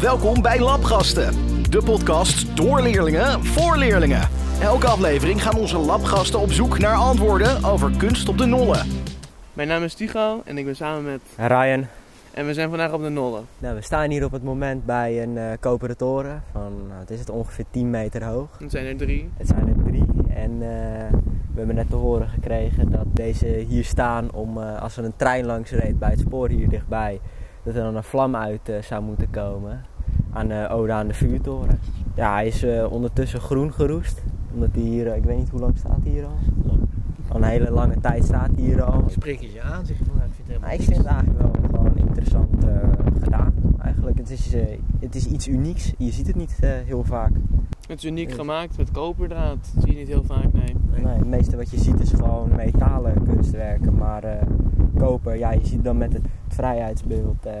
Welkom bij Labgasten, de podcast door leerlingen voor leerlingen. Elke aflevering gaan onze labgasten op zoek naar antwoorden over kunst op de nollen. Mijn naam is Tigo en ik ben samen met... Ryan, En we zijn vandaag op de Nolle. nou, we staan hier op het moment bij een eh koperen toren van, nou, wat is het, ongeveer 10 meter hoog. Er zijn er drie. Het zijn er drie en eh, we hebben net te horen gekregen dat deze hier staan om, eh, als er een trein langs reed bij het spoor hier dichtbij, dat er dan een vlam uit eh, zou moeten komen aan de Ode aan de Vuurtoren. Ja, hij is eh, ondertussen groen geroest, omdat hij hier, eh, ik weet niet hoe lang staat hij hier al? Al een hele lange tijd staat hij hier al. Spreek je je aan, zeg je van, nou, ik vind het Nou, ik vind het eigenlijk wel gewoon interessant eh, gedaan. Eigenlijk, het is, eh, het is iets unieks. Je ziet het niet eh, heel vaak. Het is uniek gemaakt met koperdraad. Dat zie je niet heel vaak, nee. Nee, het meeste wat je ziet is gewoon metalen kunstwerken. Maar eh, koper, ja, je ziet dan met het, het vrijheidsbeeld. eh,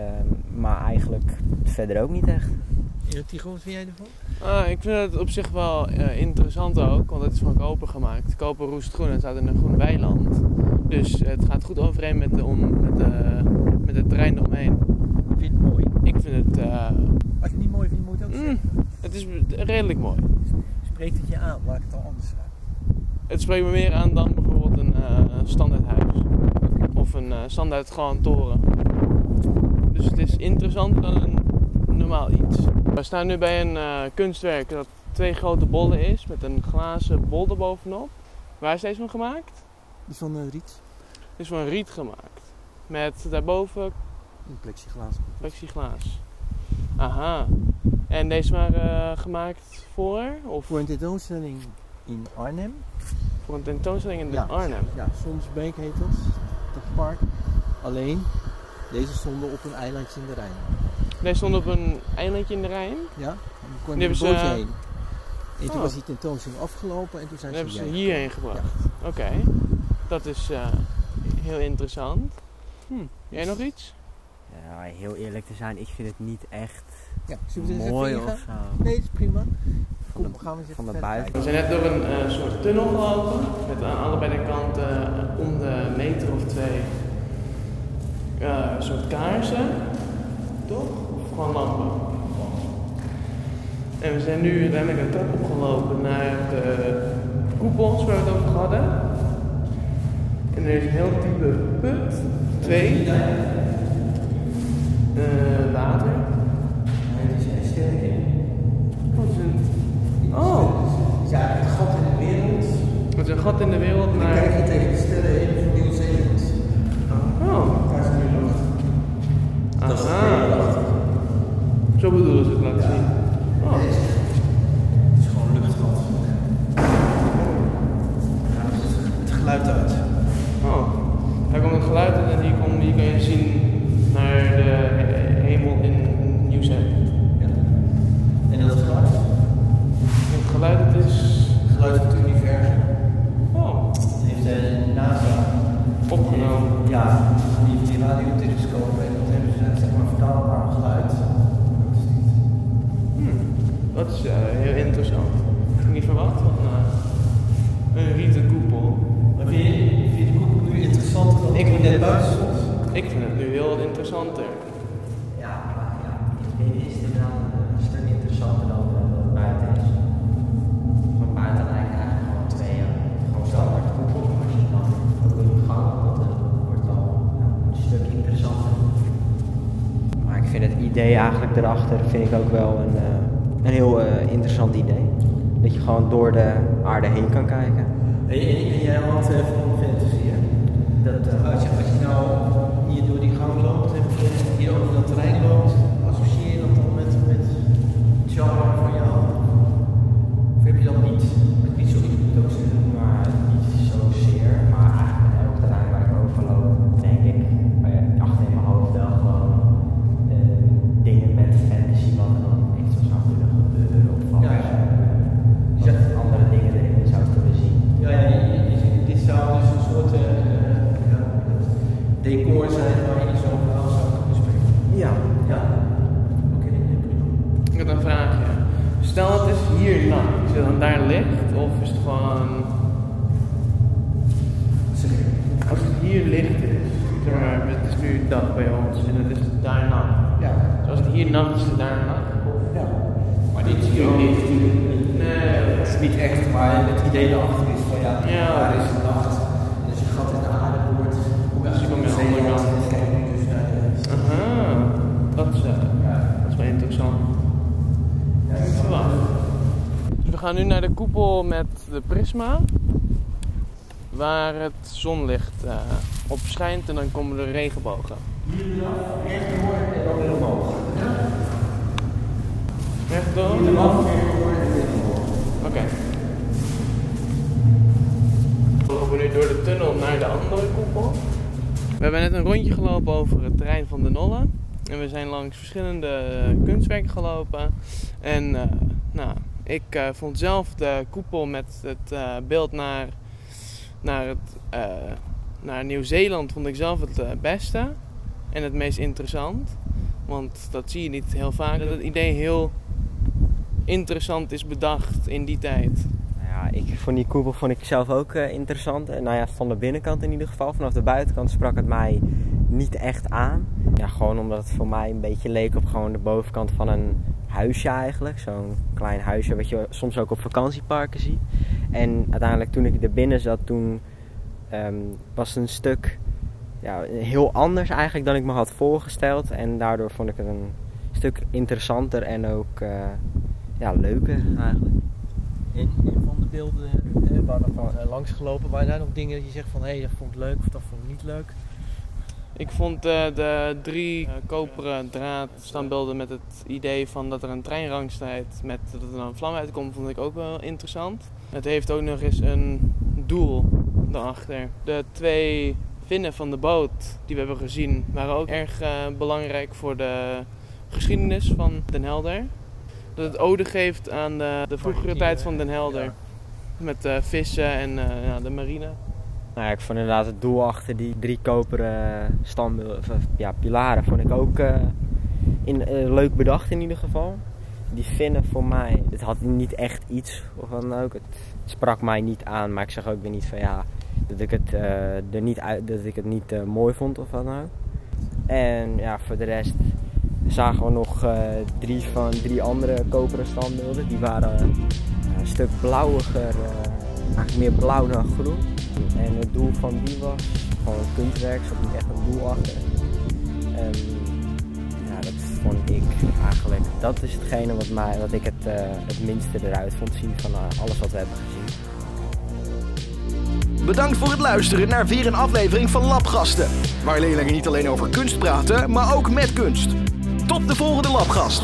maar eigenlijk verder ook niet echt. Tigo, wat vind jij ervan? Ah, ik vind het op zich wel eh, interessant ook, want het is van koper gemaakt. Koper roest groen en het staat in een groen weiland. Dus het gaat goed overeen met de, om, met de, met het terrein eromheen. Vind je het mooi? Ik vind het, eh, Als je het niet mooi vindt, moet je het ook mm, zeggen. het is redelijk mooi. Spreekt het je aan, laat ik het al anders vragen. Het spreekt me meer aan dan bijvoorbeeld een eh standaardhuis. Of een eh, standaard gewoon toren. Dus het is interessanter dan een normaal iets. We staan nu bij een eh, kunstwerk dat twee grote bollen is met een glazen bol erbovenop. Waar is deze van gemaakt? Die van uh, Riet, Het is van riet gemaakt. Met daarboven een plexiglaas. plexiglaas. Aha. En deze waren eh, gemaakt voor? Of Voor een tentoonstelling in Arnhem. voor een tentoonstelling in Ja. Arnhem? Ja, Sonsbeek heet dat. Alleen, deze stonden op een eilandje in de Rijn. Deze stond op een eilandje in de Rijn. Ja, en dan kon Die je een bootje heen. En toen Oh. was die tentoonstelling afgelopen en toen zijn Dan ze hebben ze hierheen gebracht. Oké, dat is eh, heel interessant. Hm. Jij nog iets? Ja, heel eerlijk te zijn, ik vind het niet echt Ja, mooi of zo. Nee, dat is prima. Van Kom, de, gaan we eens van even de buiten. We zijn net door een eh, soort tunnel gelopen. Met aan allebei de kanten eh, om de meter of twee eh, een soort kaarsen. Toch? Of gewoon lampen? En we zijn nu uiteindelijk een trap opgelopen naar de koepels waar we het over hadden. En er is een heel diepe put. Twee. Eh, water. Het is een. Wat is een... Oh, Ja, het gat in de wereld. het is een gat in de wereld Dan naar... kijk je tegen de sterren heen van Nieuw-Zeeland. Oh, Daar is nu lucht. Dat is het achter. Zo bedoelen ze het laten zien. Oh, Het is gewoon luchtgat. Ja, het het geluid uit. Is eh, heel interessant. Ik had niet verwacht van eh, een rieten koepel. Maar vind je, vind je de koepel nu interessanter dan Ik- je net buiten stond? Ik vind het nu heel wat interessanter. Ja, maar ja, dit is inderdaad een stuk interessanter dan eh, dat het buiten is. Van buiten lijkt eigenlijk gewoon twee, eh, gewoon standaard koepel. Maar als je dan ook in de gang komt, dan wordt het al een stuk interessanter. Maar ik vind het idee eigenlijk erachter vind ik ook wel een, eh, een heel eh, interessant idee. Dat je gewoon door de aarde heen kan kijken. En, jij had uh, van fantasy, hè? Dat, eh, Als je, Ik had een vraagje. Stel het is hier nacht. Is het dan daar licht of is het gewoon... Als het hier licht is, zeg maar, het is nu dag bij ons en het is daar nacht. Ja. Dus als het hier nacht is, is het daar nacht. niet hier niet natuurlijk. Nee. Het is niet echt, maar het idee erachter is van ja, Ja. daar is een nacht. En als je een gat in de aarde boort, kom je Dus je uit komt de aan de andere Zeeland kant. en kijk je dus naar de... Aha, dat is, eh, Ja. dat is wel interessant. Niet verwacht. Dus we gaan nu naar de koepel met de prisma. Waar het zonlicht eh, op schijnt en dan komen de regenbogen. Echt door en dan weer omhoog. Rechtdoor? In de door en weer omhoog. Oké. We lopen nu door de tunnel naar de andere koepel. We hebben net een rondje gelopen over het terrein van de Nolle. En we zijn langs verschillende eh, kunstwerken gelopen. En eh, nou, ik eh, vond zelf de koepel met het eh, beeld naar, naar, het, eh, naar Nieuw-Zeeland vond ik zelf het beste. En het meest interessant. Want dat zie je niet heel vaak. Dat het idee heel interessant is bedacht in die tijd. Nou ja, ik vond die koepel vond ik zelf ook interessant. Nou ja, van de binnenkant in ieder geval. Vanaf de buitenkant sprak het mij niet echt aan. Ja, gewoon omdat het voor mij een beetje leek op gewoon de bovenkant van een huisje eigenlijk. Zo'n klein huisje wat je soms ook op vakantieparken ziet. En uiteindelijk toen ik er binnen zat, toen ehm, was het een stuk ja, heel anders eigenlijk dan ik me had voorgesteld. En daardoor vond ik het een stuk interessanter en ook eh, ja, leuker eigenlijk. En, en van de beelden eh, we van eh, langs gelopen, waren daar nog dingen dat je zegt van hé, hey, dat vond ik leuk of dat vond ik niet leuk? Ik vond eh, de drie eh, koperen draadstandbeelden met het idee van dat er een trein staat met dat er een vlam uitkomt, vond ik ook wel interessant. Het heeft ook nog eens een doel daarachter. De twee vinnen van de boot die we hebben gezien waren ook erg eh, belangrijk voor de geschiedenis van Den Helder. Dat het ode geeft aan de, de vroegere tijd van Den Helder. Met vissen en ja, de marine. Nou ja, ik vond inderdaad het doel achter die drie koperen standbeelden, eh, ja, pilaren, vond ik ook eh, in, eh, leuk bedacht in ieder geval. Die vinnen voor mij, het had niet echt iets of wat dan ook. Het sprak mij niet aan, maar ik zeg ook weer niet van ja, dat ik het, er niet uit, dat ik het niet mooi vond of wat ook. En ja, voor de rest zagen we nog drie van drie andere koperen standbeelden. Die waren een stuk blauwiger, eigenlijk meer blauw dan groen. En het doel van die was gewoon kunstwerk, er zat niet echt een doel achter. Ja, dat vond ik eigenlijk, dat is hetgene wat, mij, wat ik het, eh, het minste eruit vond zien van eh, alles wat we hebben gezien. Bedankt voor het luisteren naar weer een aflevering van Labgasten. Waar leerlingen niet alleen over kunst praten, maar ook met kunst. Tot de volgende Labgast.